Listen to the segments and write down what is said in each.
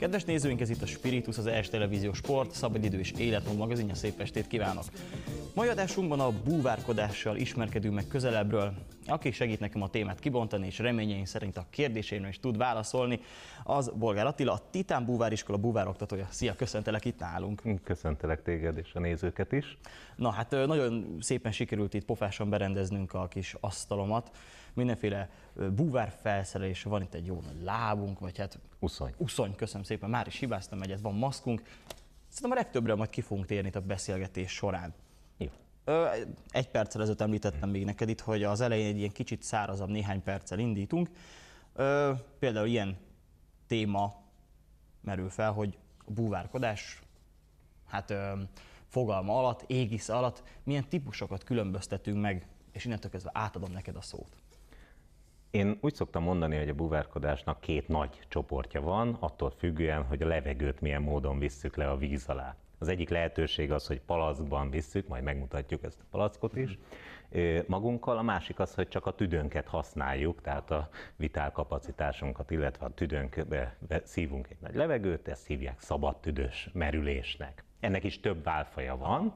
Kedves nézőink, ez itt a Spiritus, az ES Televízió Sport, Szabadidő és Életmód magazinja. Szép estét kívánok! Mai adásunkban a búvárkodással ismerkedünk meg közelebbről. Aki segít nekem a témát kibontani, és reményeink szerint a kérdéseimre is tud válaszolni, az Bolgár Attila, a Titán Búváriskola búvároktatója. Szia, köszöntelek itt nálunk. Köszöntelek téged és a nézőket is. Na hát nagyon szépen sikerült itt pofásan berendeznünk a kis asztalomat. Mindenféle búvár felszerelés, van itt egy jó nagy lábunk, vagy hát... Uszony. Uszony, köszönöm szépen, már is hibáztam egyet, van maszkunk. Szerintem a legtöbbre majd ki fogunk térni a beszélgetés során. Jó. Egy perccel ezelőtt említettem még neked itt, hogy az elején egy ilyen kicsit szárazabb néhány perccel indítunk. Például ilyen téma merül fel, hogy a búvárkodás, hát fogalma alatt, égisz alatt milyen típusokat különböztetünk meg, és innentől kezdve átadom neked a szót. Én úgy szoktam mondani, hogy a buvárkodásnak két nagy csoportja van, attól függően, hogy a levegőt milyen módon visszük le a víz alá. Az egyik lehetőség az, hogy palackban visszük, majd megmutatjuk ezt a palackot is, magunkkal, a másik az, hogy csak a tüdőnket használjuk, tehát a vitálkapacitásunkat, illetve a tüdőnkbe szívunk egy nagy levegőt, ezt hívják szabad tüdős merülésnek. Ennek is több válfaja van,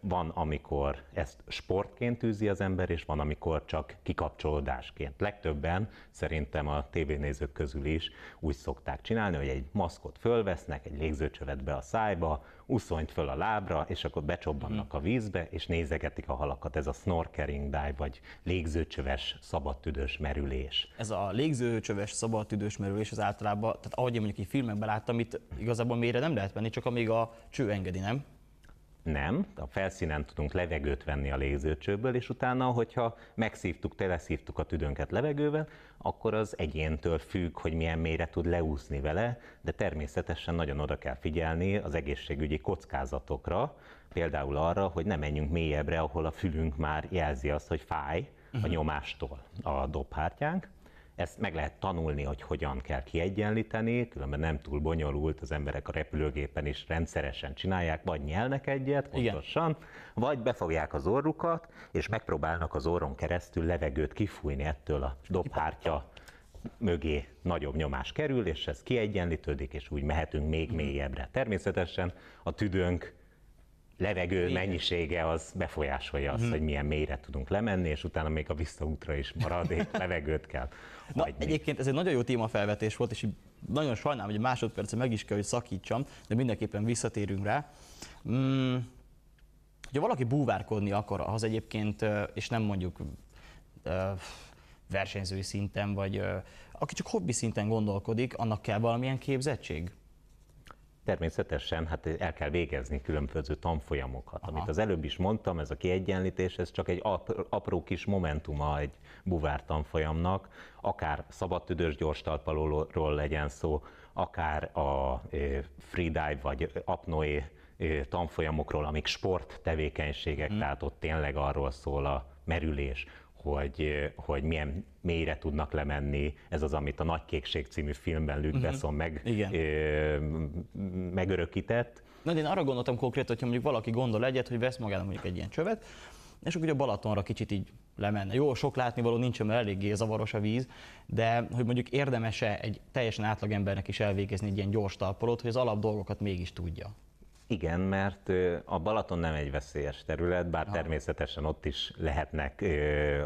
van, amikor ezt sportként űzi az ember, és van, amikor csak kikapcsolódásként. Legtöbben szerintem a tévénézők közül is úgy szokták csinálni, hogy egy maszkot fölvesznek, egy légzőcsövet be a szájba, uszonyt föl a lábra, és akkor becsobbannak a vízbe, és nézegetik a halakat. Ez a snorkeling dive, vagy légzőcsöves szabadtüdős merülés. Ez a légzőcsöves szabadtüdős merülés az általában, tehát ahogy én mondjuk egy filmekben láttam, itt igazából mélyre nem lehet venni, csak amíg a cső engedi, nem? Nem, a felszínen tudunk levegőt venni a légzőcsőből, és utána, hogyha megszívtuk, teleszívtuk a tüdőnket levegővel, akkor az egyéntől függ, hogy milyen mélyre tud leúszni vele, de természetesen nagyon oda kell figyelni az egészségügyi kockázatokra, például arra, hogy ne menjünk mélyebbre, ahol a fülünk már jelzi azt, hogy fáj a mhm. nyomástól a dobhártyánk, ezt meg lehet tanulni, hogy hogyan kell kiegyenlíteni, különben nem túl bonyolult, az emberek a repülőgépen is rendszeresen csinálják, vagy nyelnek egyet, pontosan, Igen. vagy befogják az orrukat, és megpróbálnak az orron keresztül levegőt kifújni ettől a dobhártya mögé nagyobb nyomás kerül, és ez kiegyenlítődik, és úgy mehetünk még mhm. mélyebbre. Természetesen a tüdőnk levegő Igen. mennyisége az befolyásolja azt, mm. hogy milyen mélyre tudunk lemenni, és utána még a visszaútra is maradék levegőt kell Na, hagyni. Egyébként ez egy nagyon jó témafelvetés volt, és nagyon sajnálom, hogy másodperce meg is kell, hogy szakítsam, de mindenképpen visszatérünk rá. Mm, hogyha valaki búvárkodni akar, az egyébként, és nem mondjuk versenyzői szinten, vagy aki csak hobbi szinten gondolkodik, annak kell valamilyen képzettség? Természetesen hát el kell végezni különböző tanfolyamokat. Aha. Amit az előbb is mondtam, ez a kiegyenlítés, ez csak egy apró kis momentuma egy buvár tanfolyamnak, akár szabadtüdős gyorstalpalóról legyen szó, akár a freedive vagy apnoé tanfolyamokról, amik sport tevékenységek, hmm. tehát ott tényleg arról szól a merülés, hogy, hogy milyen mélyre tudnak lemenni. Ez az, amit a Nagy Kékség című filmben Luc uh-huh. Besson meg, ö, megörökített. Na, én arra gondoltam konkrétan, hogyha mondjuk valaki gondol egyet, hogy vesz magának mondjuk egy ilyen csövet, és akkor ugye a Balatonra kicsit így lemenne. Jó, sok látnivaló nincsen, mert eléggé zavaros a víz, de hogy mondjuk érdemese egy teljesen átlagembernek is elvégezni egy ilyen gyors talpalót, hogy az alap dolgokat mégis tudja. Igen, mert a Balaton nem egy veszélyes terület, bár ha. természetesen ott is lehetnek,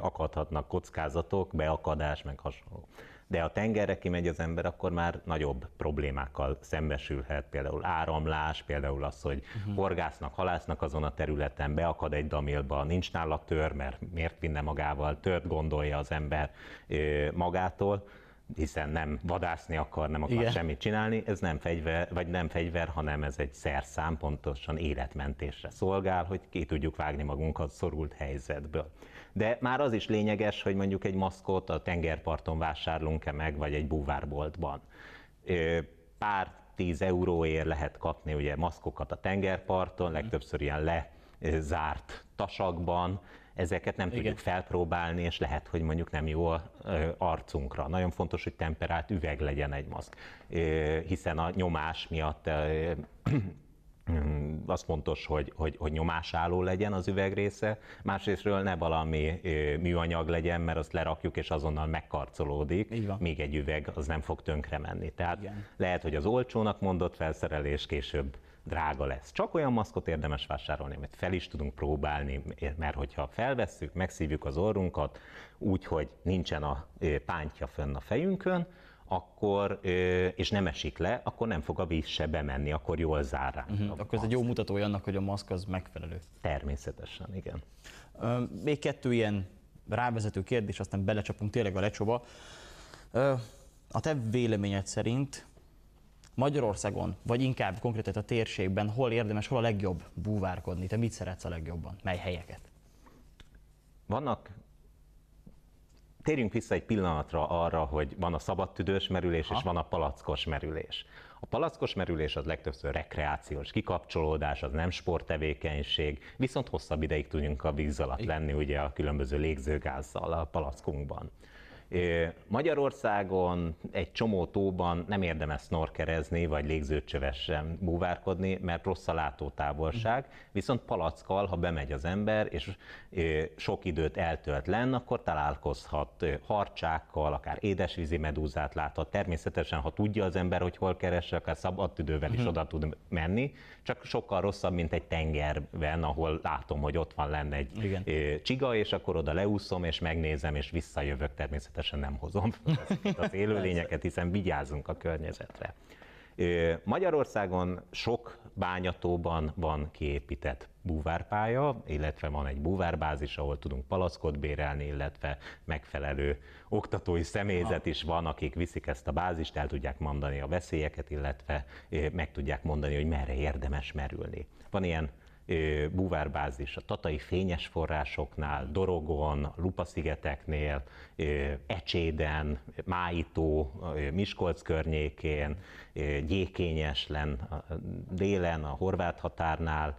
akadhatnak kockázatok, beakadás, meg hasonló. De a tengerre kimegy az ember, akkor már nagyobb problémákkal szembesülhet, például áramlás, például az, hogy uh-huh. horgásznak, halásznak azon a területen, beakad egy damilba, nincs nála tör, mert miért vinne magával, tört gondolja az ember magától hiszen nem vadászni akar, nem akar Igen. semmit csinálni, ez nem fegyver, vagy nem fegyver, hanem ez egy szerszám, pontosan életmentésre szolgál, hogy ki tudjuk vágni magunkat szorult helyzetből. De már az is lényeges, hogy mondjuk egy maszkot a tengerparton vásárlunk-e meg, vagy egy búvárboltban. Pár tíz euróért lehet kapni ugye maszkokat a tengerparton, legtöbbször ilyen lezárt tasakban, ezeket nem Igen. tudjuk felpróbálni, és lehet, hogy mondjuk nem jó a arcunkra. Nagyon fontos, hogy temperált üveg legyen egy maszk, hiszen a nyomás miatt az fontos, hogy, hogy, hogy nyomásálló legyen az üvegrésze, másrésztről ne valami műanyag legyen, mert azt lerakjuk, és azonnal megkarcolódik, még egy üveg az nem fog tönkre menni. Tehát Igen. lehet, hogy az olcsónak mondott felszerelés később drága lesz. Csak olyan maszkot érdemes vásárolni, amit fel is tudunk próbálni, mert hogyha felvesszük, megszívjuk az orrunkat, úgy, hogy nincsen a pántja fönn a fejünkön, akkor, és nem esik le, akkor nem fog a víz se bemenni, akkor jól zár ránk. Uh-huh. Akkor ez egy jó mutatója annak, hogy a maszk az megfelelő. Természetesen, igen. Még kettő ilyen rávezető kérdés, aztán belecsapunk tényleg a lecsóba. A te véleményed szerint Magyarországon, vagy inkább konkrétan a térségben, hol érdemes, hol a legjobb búvárkodni? Te mit szeretsz a legjobban? Mely helyeket? Vannak Térjünk vissza egy pillanatra arra, hogy van a szabadtüdős merülés ha. és van a palackos merülés. A palackos merülés az legtöbbször rekreációs kikapcsolódás, az nem sporttevékenység, viszont hosszabb ideig tudjunk a víz alatt lenni ugye a különböző légzőgázzal a palackunkban. Magyarországon egy csomó tóban nem érdemes snorkerezni, vagy légzőcsövesen búvárkodni, mert rossz a látótávolság, viszont palackkal, ha bemegy az ember, és sok időt eltölt lenn, akkor találkozhat harcsákkal, akár édesvízi medúzát láthat. Természetesen, ha tudja az ember, hogy hol keresse, akár szabad tüdővel is uh-huh. oda tud menni, csak sokkal rosszabb, mint egy tengerben, ahol látom, hogy ott van lenne egy Igen. csiga, és akkor oda leúszom, és megnézem, és visszajövök természetesen természetesen nem hozom az élőlényeket, hiszen vigyázunk a környezetre. Magyarországon sok bányatóban van kiépített búvárpálya, illetve van egy búvárbázis, ahol tudunk palackot bérelni, illetve megfelelő oktatói személyzet is van, akik viszik ezt a bázist, el tudják mondani a veszélyeket, illetve meg tudják mondani, hogy merre érdemes merülni. Van ilyen búvárbázis a tatai fényes forrásoknál, Dorogon, Lupa-szigeteknél, Ecséden, Májtó, Miskolc környékén, Gyékényeslen, délen, a horvát határnál.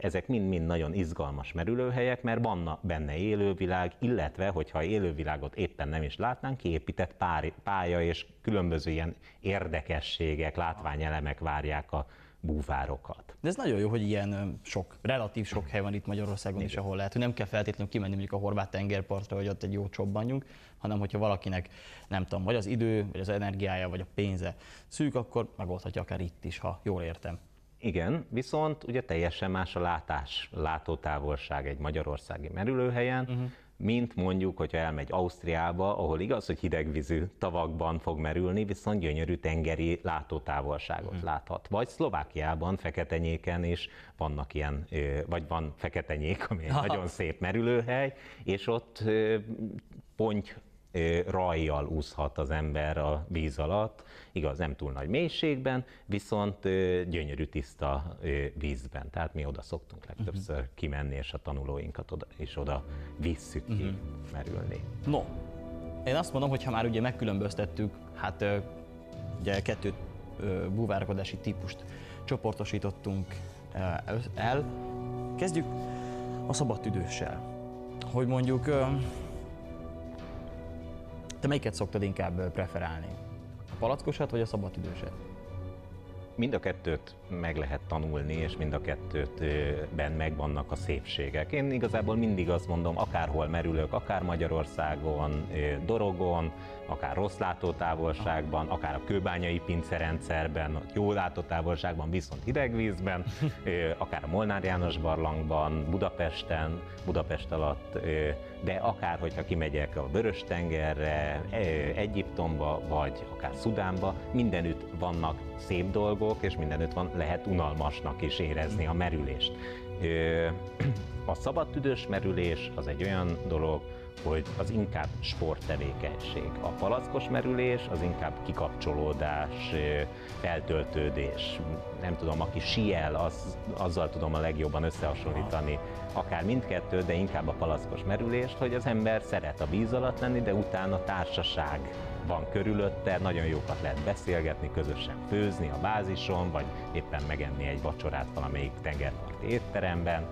Ezek mind-mind nagyon izgalmas merülőhelyek, mert van benne élővilág, illetve, hogyha élővilágot éppen nem is látnánk, kiépített pálya és különböző ilyen érdekességek, látványelemek várják a búvárokat. De ez nagyon jó, hogy ilyen sok, relatív sok hely van itt Magyarországon Igen. is, ahol lehet, hogy nem kell feltétlenül kimenni mondjuk a horvát tengerpartra, hogy ott egy jó csobbanjunk, hanem hogyha valakinek nem tudom, vagy az idő, vagy az energiája, vagy a pénze szűk, akkor megoldhatja akár itt is, ha jól értem. Igen, viszont ugye teljesen más a látás, látótávolság egy magyarországi merülőhelyen, uh-huh mint mondjuk, hogyha elmegy Ausztriába, ahol igaz, hogy hidegvízű tavakban fog merülni, viszont gyönyörű tengeri látótávolságot hmm. láthat. Vagy Szlovákiában, Feketenyéken is vannak ilyen, vagy van Feketenyék, ami egy nagyon szép merülőhely, és ott ponty rajjal úszhat az ember a víz alatt, igaz, nem túl nagy mélységben, viszont gyönyörű tiszta vízben. Tehát mi oda szoktunk legtöbbször uh-huh. kimenni, és a tanulóinkat oda, és oda visszük ki uh-huh. merülni. No, én azt mondom, hogy ha már ugye megkülönböztettük, hát ugye kettő búvárkodási típust csoportosítottunk el, kezdjük a szabadtüdőssel. Hogy mondjuk te melyiket szoktad inkább preferálni? A palackosat vagy a szabadidőset? Mind a kettőt meg lehet tanulni, és mind a kettőtben megvannak a szépségek. Én igazából mindig azt mondom, akárhol merülök, akár Magyarországon, Dorogon, akár rossz látótávolságban, akár a kőbányai pincerendszerben, jó látótávolságban, viszont hidegvízben, akár a Molnár János barlangban, Budapesten, Budapest alatt, de akár, hogyha kimegyek a Vörös-tengerre, Egyiptomba, vagy akár Szudánba, mindenütt vannak szép dolgok, és mindenütt van, lehet unalmasnak is érezni a merülést. A szabadtüdős merülés az egy olyan dolog, hogy az inkább sporttevékenység. A palackos merülés az inkább kikapcsolódás, feltöltődés. Nem tudom, aki siel, az, azzal tudom a legjobban összehasonlítani, akár mindkettő, de inkább a palackos merülést, hogy az ember szeret a víz alatt lenni, de utána társaság van körülötte, nagyon jókat lehet beszélgetni, közösen főzni a bázison, vagy éppen megenni egy vacsorát valamelyik tengerparti étteremben.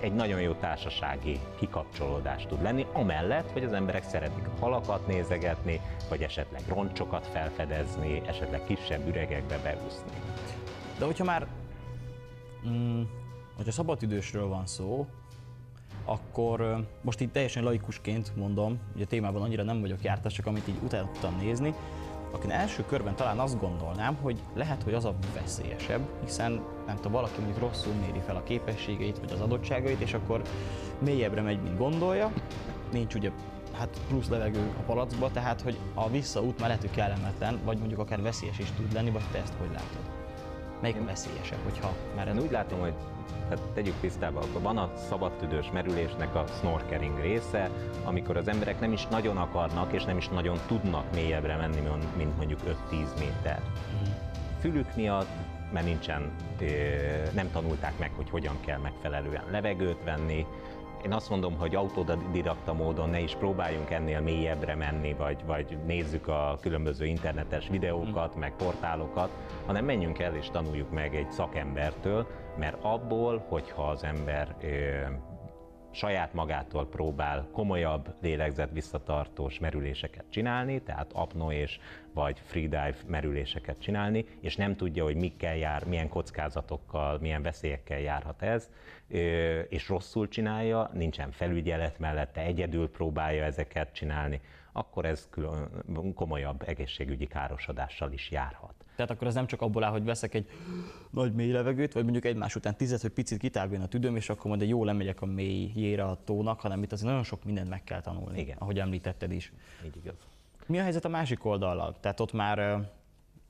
Egy nagyon jó társasági kikapcsolódás tud lenni, amellett, hogy az emberek szeretik a halakat nézegetni, vagy esetleg roncsokat felfedezni, esetleg kisebb üregekbe beúszni. De hogyha már, mm, hogyha szabadidősről van szó, akkor most itt teljesen laikusként mondom, ugye a témában annyira nem vagyok jártas, csak amit így utána tudtam nézni, akin első körben talán azt gondolnám, hogy lehet, hogy az a veszélyesebb, hiszen nem tudom, valaki mondjuk rosszul méri fel a képességeit vagy az adottságait, és akkor mélyebbre megy, mint gondolja, nincs ugye hát plusz levegő a palackba, tehát hogy a visszaút már lehet, hogy kellemetlen, vagy mondjuk akár veszélyes is tud lenni, vagy te ezt hogy látod? Melyik a veszélyesebb, hogyha már Én úgy látom, hogy hát tegyük tisztába, akkor van a szabadtüdős merülésnek a snorkeling része, amikor az emberek nem is nagyon akarnak és nem is nagyon tudnak mélyebbre menni, mint mondjuk 5-10 méter. Fülük miatt, mert nincsen, nem tanulták meg, hogy hogyan kell megfelelően levegőt venni, én azt mondom, hogy autodidakta módon ne is próbáljunk ennél mélyebbre menni, vagy, vagy nézzük a különböző internetes videókat, meg portálokat, hanem menjünk el és tanuljuk meg egy szakembertől, mert abból, hogyha az ember saját magától próbál komolyabb lélegzet visszatartós merüléseket csinálni, tehát apno és vagy freedive merüléseket csinálni, és nem tudja, hogy mikkel jár, milyen kockázatokkal, milyen veszélyekkel járhat ez, és rosszul csinálja, nincsen felügyelet mellette, egyedül próbálja ezeket csinálni, akkor ez külön, komolyabb egészségügyi károsodással is járhat. Tehát akkor ez nem csak abból áll, hogy veszek egy nagy mély levegőt, vagy mondjuk egymás után tizet, hogy picit kitáguljon a tüdőm, és akkor majd jó lemegyek a mélyére a tónak, hanem itt azért nagyon sok mindent meg kell tanulni, Igen. ahogy említetted is. Így igaz. Mi a helyzet a másik oldallal? Tehát ott már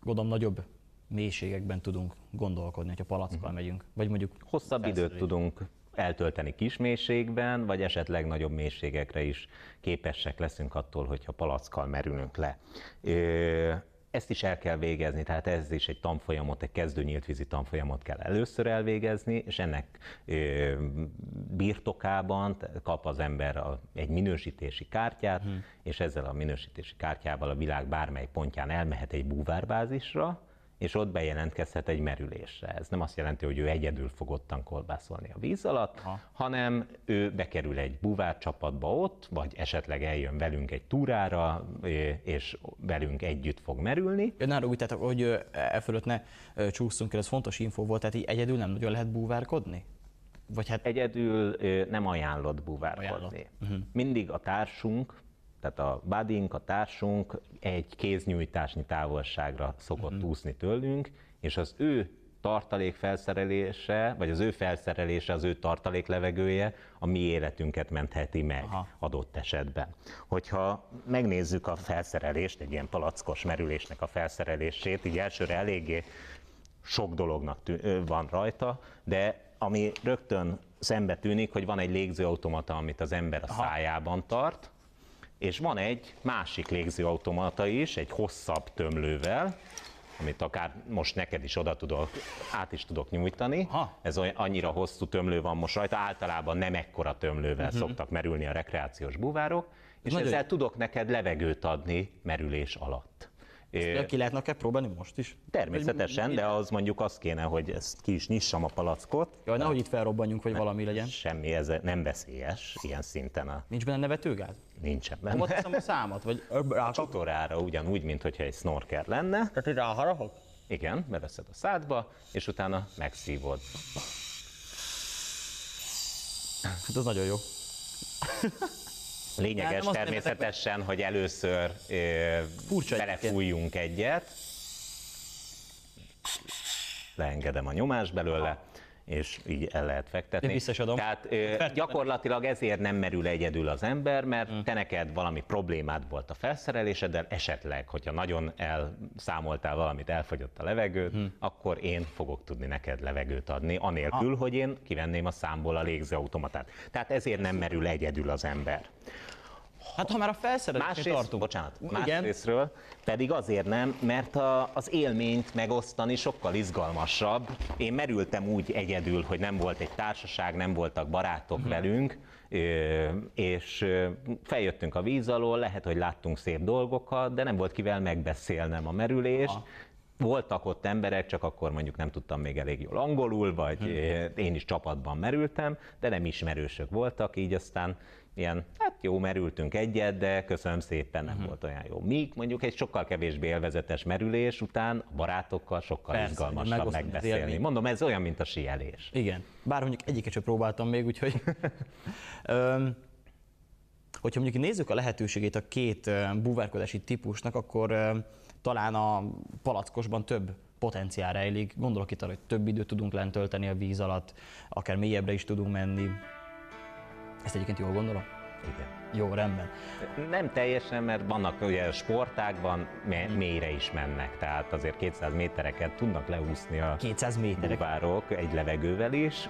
gondolom nagyobb mélységekben tudunk gondolkodni, hogyha palackkal Mhm. megyünk, vagy mondjuk Hosszabb időt felszerelés. tudunk eltölteni kis mélységben, vagy esetleg nagyobb mélységekre is képesek leszünk attól, hogyha palackkal merülünk le. Ö, Ezt is el kell végezni, tehát ez is egy tanfolyamot, egy kezdő nyíltvízi tanfolyamot kell először elvégezni, és ennek ö, birtokában kap az ember a, egy minősítési kártyát, hmm. és ezzel a minősítési kártyával a világ bármely pontján elmehet egy búvárbázisra, és ott bejelentkezhet egy merülésre. Ez nem azt jelenti, hogy ő egyedül fog ottan kolbászolni a víz alatt, Aha. hanem ő bekerül egy búvárcsapatba ott, vagy esetleg eljön velünk egy túrára, és velünk együtt fog merülni. Ja, ne arra úgy, tehát, hogy e fölött ne csúszunk el, ez fontos info volt, tehát így egyedül nem nagyon lehet búvárkodni? Vagy hát Egyedül nem ajánlott búvárkodni. Ajánlott. Uh-huh. Mindig a társunk, tehát a buddyink, a társunk egy kéznyújtásnyi távolságra szokott uh-huh. úszni tőlünk, és az ő tartalék felszerelése, vagy az ő felszerelése, az ő tartalék levegője a mi életünket mentheti meg Aha. adott esetben. Hogyha megnézzük a felszerelést, egy ilyen palackos merülésnek a felszerelését, így elsőre eléggé sok dolognak tű, van rajta, de ami rögtön szembe tűnik, hogy van egy légzőautomata, amit az ember a szájában tart, és van egy másik légzőautomata is, egy hosszabb tömlővel, amit akár most neked is oda tudok, át is tudok nyújtani. Aha. Ez olyan, annyira hosszú tömlő van most rajta, általában nem ekkora tömlővel uh-huh. szoktak merülni a rekreációs búvárok, és nagyon ezzel tudok neked levegőt adni merülés alatt. Ezt ki lehetne akár próbálni most is? Természetesen, de az mondjuk az kéne, hogy ezt ki is nyissam a palackot. Jaj, nehogy itt felrobbanjunk, vagy valami legyen. Semmi, ez nem veszélyes ilyen szinten, a, Nincs benne nevetőgáz? Nincsen Hova benne. teszem a számot? Vagy A csatornára ugyanúgy, mint hogyha egy snorker lenne. Tehát így ráharapok? Igen, beveszed a szádba, és utána megszívod. Hát az nagyon jó. Lényeges nem azt természetesen, hogy először ö, belefújjunk egyet. Leengedem a nyomás belőle, és így el lehet fektetni. Én adom. Tehát ö, gyakorlatilag ezért nem merül egyedül az ember, mert Hm. te neked valami problémád volt a felszereléseddel, esetleg, hogyha nagyon elszámoltál valamit, elfogyott a levegőt, Hm. akkor én fogok tudni neked levegőt adni, anélkül, Ah. hogy én kivenném a számból a légzőautomatát. Tehát ezért nem merül egyedül az ember. Hát ha már a felszerelésnél tartunk. bocsánat, másrésztről pedig azért nem, mert a, az élményt megosztani sokkal izgalmasabb. Én merültem úgy egyedül, hogy nem volt egy társaság, nem voltak barátok Mhm. velünk, és feljöttünk a víz alól, lehet, hogy láttunk szép dolgokat, de nem volt kivel megbeszélnem a merülést. Aha. Voltak ott emberek, csak akkor mondjuk nem tudtam még elég jól angolul, vagy Mhm. én is csapatban merültem, de nem ismerősök voltak, így aztán ilyen, hát jó, merültünk egyet, de köszönöm szépen, nem uh-huh. volt olyan jó. Míg mondjuk egy sokkal kevésbé élvezetes merülés után a barátokkal sokkal Persze, izgalmasabb megbeszélni. Mondom, ez olyan, mint a síelés. Igen, bár mondjuk egyiket sem próbáltam még, úgyhogy... Öm, hogyha mondjuk nézzük a lehetőségét a két búvárkodási típusnak, akkor talán a palackosban több potenciál rejlik. Gondolok itt arra, hogy több időt tudunk lent tölteni a víz alatt, akár mélyebbre is tudunk menni. Ezt egyébként jól gondolom? Igen. Jó, rendben. Nem teljesen, mert vannak ugye sportákban mélyre is mennek, tehát azért 200 métereket tudnak leúszni a 200 méterek. búvárok egy levegővel is,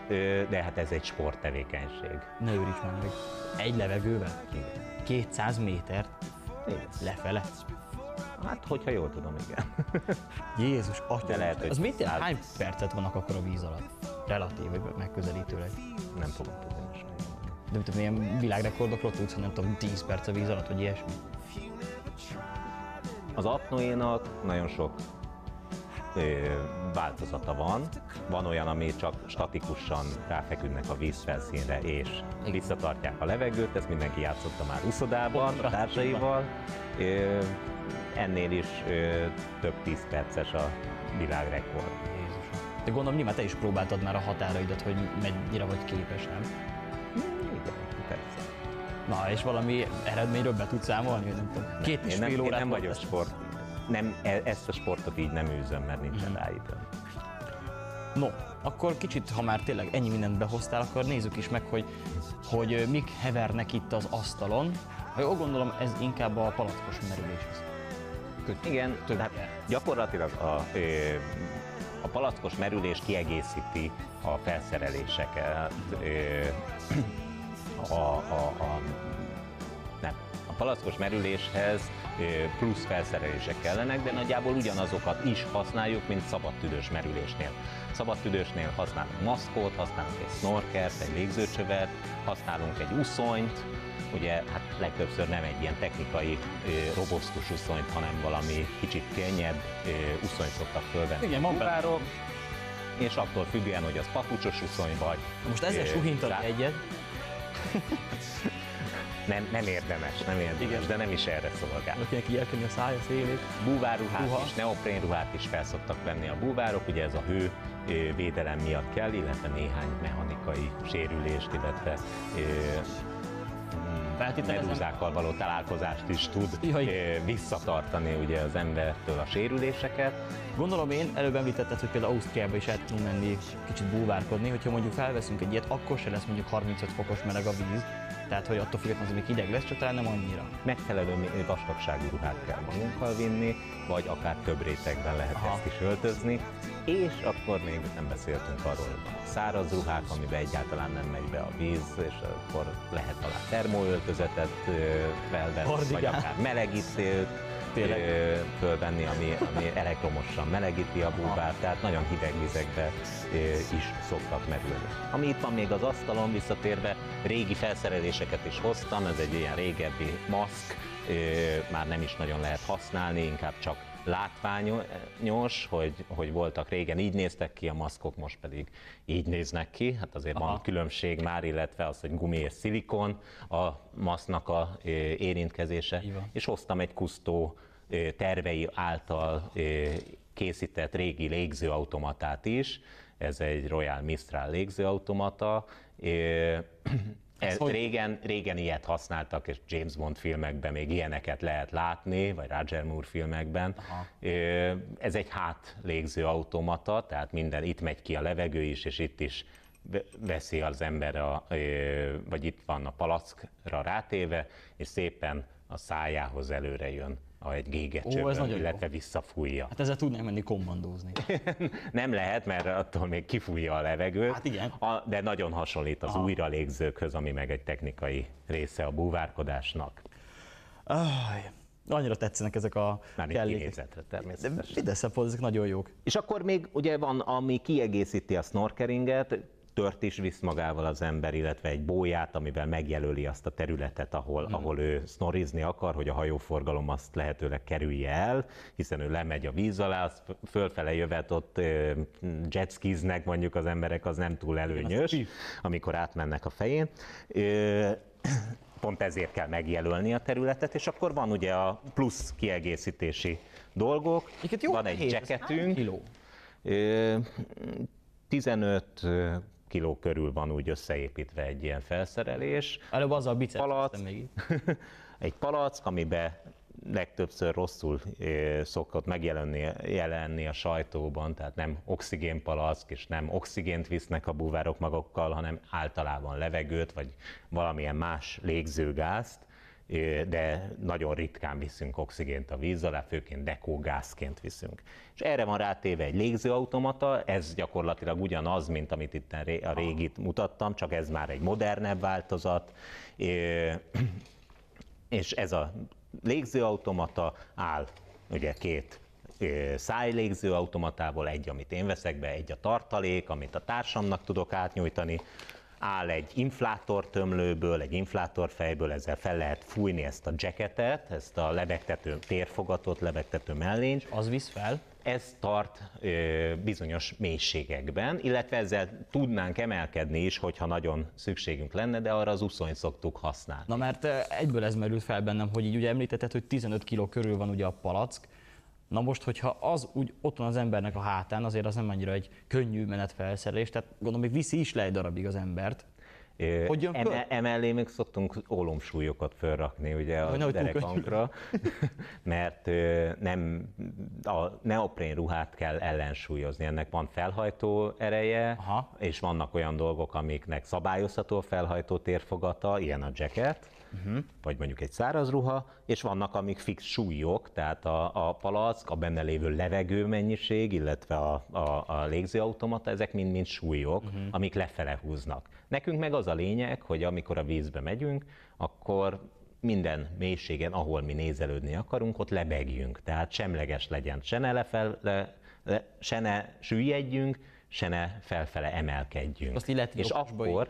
de hát ez egy sporttevékenység. Ne őríts már meg. Egy levegővel? Igen. 200 métert Igen. lefele. Hát, hogyha jól tudom, igen. Jézus, atya. De lehet, hogy Az mit jelent? Hány percet vannak akkor a víz alatt? Relatív, megközelítőleg. Nem fogom tudni mit tudom, ilyen világrekordokról tudsz, hogy nem tudom, 10 perc a víz alatt, vagy ilyesmi. Az apnoénak nagyon sok változata van. Van olyan, ami csak statikusan ráfeküdnek a vízfelszínre és visszatartják a levegőt, ezt mindenki játszotta már uszodában a társaival. Ennél is több tíz perces a világrekord. Jézusom. De gondolom nyilván te is próbáltad már a határaidat, hogy mennyire vagy képes, nem? Na, és valami eredményről be tudsz számolni? Nem tudom. Két és fél órát nem vagyok sport. Nem, e- ezt a sportot így nem űzöm, mert nincsen Mhm. rá időm. No, akkor kicsit, ha már tényleg ennyi mindent behoztál, akkor nézzük is meg, hogy, hogy mik hevernek itt az asztalon. Ha jól gondolom, ez inkább a palackos merüléshez. köt- Igen, Több ilyen. gyakorlatilag a, a palackos merülés kiegészíti a felszereléseket. A, a, a, nem. A palackos merüléshez plusz felszerelések kellenek, de nagyjából ugyanazokat is használjuk, mint szabadtüdős merülésnél. Szabadtüdősnél használunk maszkot, használunk egy snorkert, egy légzőcsövet, használunk egy uszonyt, ugye hát legtöbbször nem egy ilyen technikai robosztus uszonyt, hanem valami kicsit könnyebb uszonyt szoktak fölvenni. Igen. Búvárok, és attól függően, hogy az papucsos uszony vagy. Most ezzel rá- egyet, Nem, nem érdemes, nem érdemes, Igen. de nem is erre szolgál. akinek kijelkeni a szája szélét. Búvárruhát Ruha. is, neoprénruhát is fel szoktak venni a búvárok, ugye ez a hő védelem miatt kell, illetve néhány mechanikai sérülést, illetve Feltételezem- medúzákkal való találkozást is tud Jaj. ö, visszatartani ugye az embertől a sérüléseket. Gondolom én, előbb említetted, hogy például Ausztriába is el tudunk menni kicsit búvárkodni, hogyha mondjuk felveszünk egy ilyet, akkor se lesz mondjuk 35 fokos meleg a víz, tehát hogy attól függetlenül az még hideg lesz, csak talán nem annyira. Megfelelő vastagságú ruhát kell magunkkal vinni, vagy akár több rétegben lehet Aha. ezt is öltözni. És akkor még nem beszéltünk arról, hogy száraz ruhák, amiben egyáltalán nem megy be a víz, és akkor lehet talán termoöltözetet ö, felvenni, vagy akár melegítőt Tényleg. fölvenni, ami, ami elektromosan melegíti a búvát, tehát nagyon hideg vizekbe is szoktak merülni. Ami itt van még az asztalon visszatérve, régi felszereléseket is hoztam, ez egy ilyen régebbi maszk, már nem is nagyon lehet használni, inkább csak látványos, hogy, hogy voltak régen így néztek ki a maszkok, most pedig így néznek ki. Hát azért Aha. van különbség már, illetve az, hogy gumi és szilikon a maszknak a érintkezése. És hoztam egy kusztó tervei által készített régi légzőautomatát is. Ez egy Royal Mistral légzőautomata. Ez hogy- régen, régen ilyet használtak, és James Bond filmekben még ilyeneket lehet látni, vagy Roger Moore filmekben. Aha. Ez egy hát légző automata, tehát minden, itt megy ki a levegő is, és itt is ve- veszi az ember, a, vagy itt van a palackra rátéve, és szépen a szájához előre jön a egy Ó, gégecsőben, ez nagyon jó. illetve visszafújja. Hát ezzel tudnánk menni kommandózni. Nem lehet, mert attól még kifújja a levegőt, Hát igen. A, de nagyon hasonlít az Aha. újra légzőkhöz, ami meg egy technikai része a búvárkodásnak. Aj, annyira tetszenek ezek a kinézetre De természetesen. szempontból ezek nagyon jók. És akkor még ugye van, ami kiegészíti a snorkeringet, tört is visz magával az ember, illetve egy bóját, amivel megjelöli azt a területet, ahol, hmm. ahol ő snorizni akar, hogy a hajóforgalom azt lehetőleg kerülje el, hiszen ő lemegy a víz alá, az fölfele jövet ott jetskiznek mondjuk az emberek, az nem túl előnyös, amikor átmennek a fején. Pont ezért kell megjelölni a területet, és akkor van ugye a plusz kiegészítési dolgok, jó van egy jacketünk, 15 kiló körül van úgy összeépítve egy ilyen felszerelés. Előbb az a palack, még egy palack, amiben legtöbbször rosszul szokott megjelenni jelenni a sajtóban, tehát nem oxigénpalack, és nem oxigént visznek a búvárok magukkal, hanem általában levegőt, vagy valamilyen más légzőgázt, de nagyon ritkán viszünk oxigént a víz alá, főként dekógázként viszünk. És erre van rátéve egy légzőautomata, ez gyakorlatilag ugyanaz, mint amit itt a régit mutattam, csak ez már egy modernebb változat, és ez a légzőautomata áll ugye két szájlégzőautomatából, egy, amit én veszek be, egy a tartalék, amit a társamnak tudok átnyújtani, áll egy inflátortömlőből, egy inflátorfejből, ezzel fel lehet fújni ezt a jacketet, ezt a lebegtető, térfogatot, lebegtető mellényt. Az visz fel? Ez tart ö, bizonyos mélységekben, illetve ezzel tudnánk emelkedni is, hogyha nagyon szükségünk lenne, de arra az uszony szoktuk használni. Na mert egyből ez merült fel bennem, hogy így ugye említetted, hogy 15 kg körül van ugye a palack, Na most, hogyha az úgy ott van az embernek a hátán, azért az nem annyira egy könnyű menetfelszerelés, tehát gondolom, még viszi is le egy darabig az embert. Hogy jön Eme, emellé még szoktunk ólomsúlyokat felrakni ugye a Hogy derekankra, mert nem a neoprén ruhát kell ellensúlyozni, ennek van felhajtó ereje, Aha. és vannak olyan dolgok, amiknek szabályozható felhajtó térfogata, ilyen a jacket, uh-huh. vagy mondjuk egy száraz ruha, és vannak amik fix súlyok, tehát a, a palack, a benne lévő levegő mennyiség, illetve a, a, a légzőautomata, ezek mind-mind súlyok, uh-huh. amik lefele húznak. Nekünk meg az a lényeg, hogy amikor a vízbe megyünk, akkor minden mélységen, ahol mi nézelődni akarunk, ott lebegjünk. Tehát semleges legyen, se ne, lefel, le, le, se ne süllyedjünk, se ne felfele emelkedjünk. Azt illetve és akkor,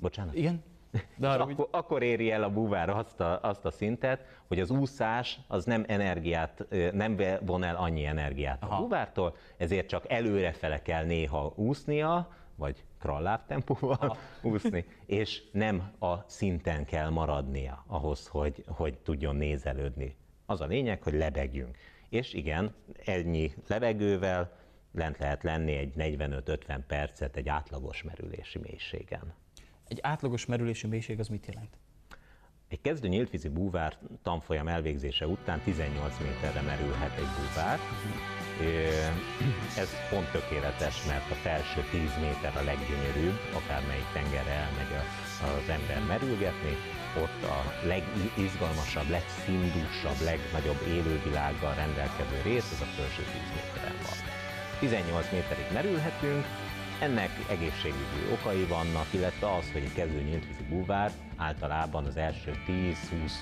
bocsánat. Igen? De arra, akkor, akkor éri el a búvár azt a, azt a szintet, hogy az úszás az nem energiát, nem von el annyi energiát Aha. a búvártól, ezért csak előrefele kell néha úsznia, vagy kralláv tempóval úszni, és nem a szinten kell maradnia ahhoz, hogy, hogy tudjon nézelődni. Az a lényeg, hogy lebegjünk. És igen, ennyi levegővel lent lehet lenni egy 45-50 percet egy átlagos merülési mélységen. Egy átlagos merülési mélység az mit jelent? Egy kezdő nyíltvízi búvár tanfolyam elvégzése után 18 méterre merülhet egy búvár. Ez pont tökéletes, mert a felső 10 méter a leggyönyörűbb, akármelyik tengerre elmegy az ember merülgetni, ott a legizgalmasabb, legszindúsabb, legnagyobb élővilággal rendelkező rész, ez a felső 10 méteren van. 18 méterig merülhetünk, ennek egészségügyi okai vannak, illetve az, hogy egy kezdő nyíltvízi búvár általában az első 10-20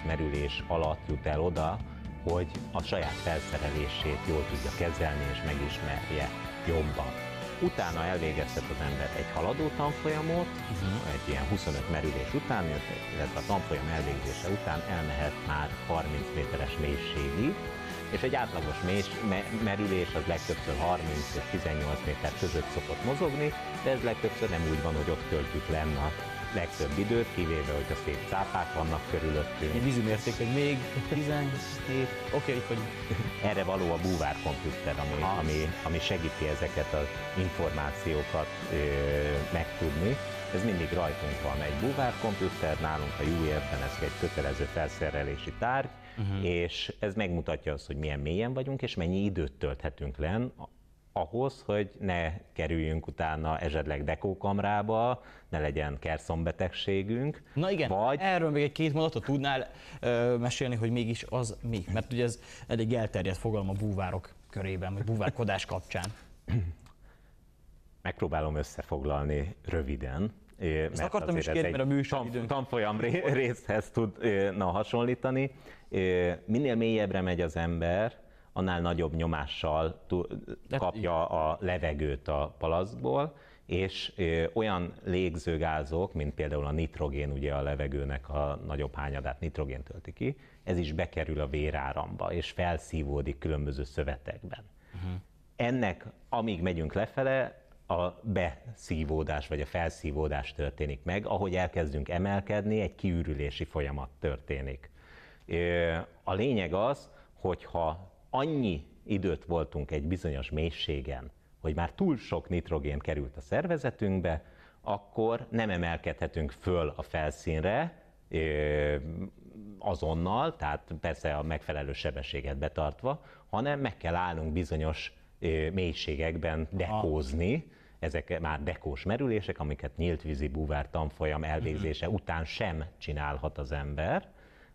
merülés alatt jut el oda, hogy a saját felszerelését jól tudja kezelni és megismerje jobban. Utána elvégeztet az ember egy haladó tanfolyamot, uh-huh. egy ilyen 25 merülés után, illetve a tanfolyam elvégzése után elmehet már 30 méteres mélységig, és egy átlagos més, me, merülés az legtöbbször 30 és 18 méter között szokott mozogni, de ez legtöbbször nem úgy van, hogy ott töltjük lenne a legtöbb időt, kivéve, hogy a szép cápák vannak körülöttünk. Egy vízumérték, hogy még 17, oké, okay, hogy... Erre való a búvár komputer, ami, ami, ami segíti ezeket az információkat ö, megtudni. Ez mindig rajtunk van. Egy búvár komputer nálunk a UER-ben ez egy kötelező felszerelési tárgy, uh-huh. és ez megmutatja azt, hogy milyen mélyen vagyunk, és mennyi időt tölthetünk len ahhoz, hogy ne kerüljünk utána esetleg dekókamrába, ne legyen kerszombetegségünk. Na igen, vagy... erről még egy két mondatot tudnál ö, mesélni, hogy mégis az mi? Mert ugye ez elég elterjedt fogalom a búvárok körében, vagy búvárkodás kapcsán. Megpróbálom összefoglalni röviden. Ezt mert akartam is kérni, mert a műsoridőnk... Tanfolyam részhez tud na, hasonlítani. Minél mélyebbre megy az ember, annál nagyobb nyomással kapja a levegőt a palaszkból, és olyan légzőgázok, mint például a nitrogén, ugye a levegőnek a nagyobb hányadát nitrogén tölti ki, ez is bekerül a véráramba, és felszívódik különböző szövetekben. Uh-huh. Ennek, amíg megyünk lefele, a beszívódás vagy a felszívódás történik meg, ahogy elkezdünk emelkedni, egy kiürülési folyamat történik. A lényeg az, hogyha annyi időt voltunk egy bizonyos mélységen, hogy már túl sok nitrogén került a szervezetünkbe, akkor nem emelkedhetünk föl a felszínre azonnal, tehát persze a megfelelő sebességet betartva, hanem meg kell állnunk bizonyos mélységekben dekózni, ezek már dekós merülések, amiket nyílt vízi búvár tanfolyam elvégzése után sem csinálhat az ember,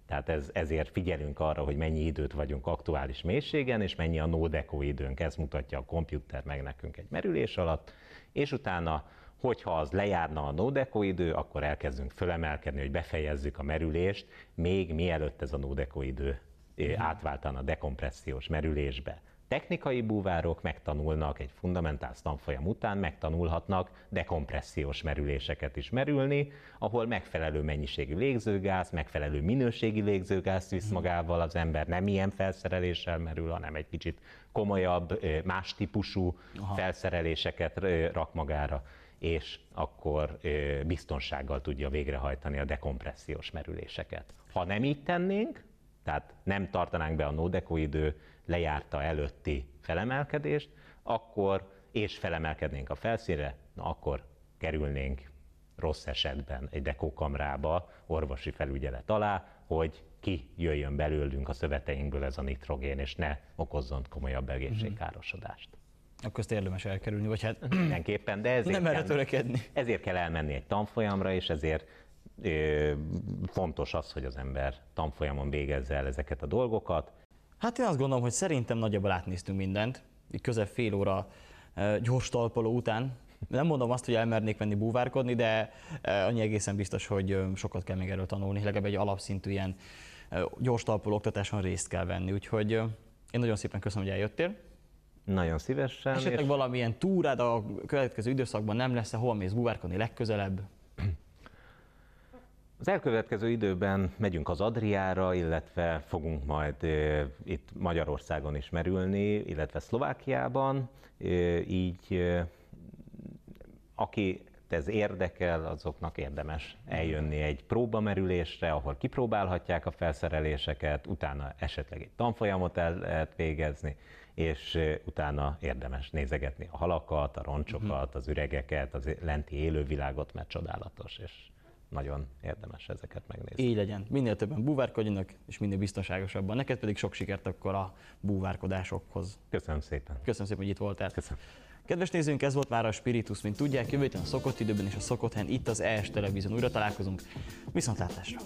tehát ez, ezért figyelünk arra, hogy mennyi időt vagyunk aktuális mélységen, és mennyi a no-deco időnk, ez mutatja a komputer meg nekünk egy merülés alatt, és utána, hogyha az lejárna a no-deco idő, akkor elkezdünk fölemelkedni, hogy befejezzük a merülést, még mielőtt ez a no-deco idő mhm. átváltana a dekompressziós merülésbe. Technikai búvárok megtanulnak egy fundamentális tanfolyam után, megtanulhatnak dekompressziós merüléseket is merülni, ahol megfelelő mennyiségű légzőgáz, megfelelő minőségi légzőgáz visz mhm. magával az ember, nem ilyen felszereléssel merül, hanem egy kicsit komolyabb, más típusú Aha. felszereléseket rak magára és akkor biztonsággal tudja végrehajtani a dekompressziós merüléseket. Ha nem így tennénk, tehát nem tartanánk be a no idő lejárta előtti felemelkedést, akkor és felemelkednénk a felszínre, na akkor kerülnénk rossz esetben egy dekókamrába orvosi felügyelet alá, hogy ki jöjjön belőlünk a szöveteinkből ez a nitrogén, és ne okozzon komolyabb egészségkárosodást. Akkor ezt érdemes elkerülni, vagy hát mindenképpen, de ezért, nem erre törekedni. ezért kell elmenni egy tanfolyamra, és ezért ö, fontos az, hogy az ember tanfolyamon végezze el ezeket a dolgokat, Hát én azt gondolom, hogy szerintem nagyjából átnéztünk mindent, így közel fél óra gyors talpaló után. Nem mondom azt, hogy elmernék menni búvárkodni, de annyi egészen biztos, hogy sokat kell még erről tanulni, legalább egy alapszintű ilyen gyors talpaló oktatáson részt kell venni. Úgyhogy én nagyon szépen köszönöm, hogy eljöttél. Nagyon szívesen. Esetleg és... valamilyen túrád a következő időszakban nem lesz-e, hol mész búvárkodni legközelebb? Az elkövetkező időben megyünk az Adriára, illetve fogunk majd itt Magyarországon is merülni, illetve Szlovákiában. Így aki ez érdekel, azoknak érdemes eljönni egy próbamerülésre, ahol kipróbálhatják a felszereléseket, utána esetleg egy tanfolyamot el lehet végezni, és utána érdemes nézegetni a halakat, a roncsokat, az üregeket, az lenti élővilágot, mert csodálatos, és nagyon érdemes ezeket megnézni. Így legyen. Minél többen búvárkodjanak, és minél biztonságosabban. Neked pedig sok sikert akkor a búvárkodásokhoz. Köszönöm szépen. Köszönöm szépen, hogy itt voltál. Köszönöm. Kedves nézőink, ez volt már a Spiritus, mint tudják, jövő a szokott időben és a szokott helyen itt az ES Televízión újra találkozunk. Viszontlátásra!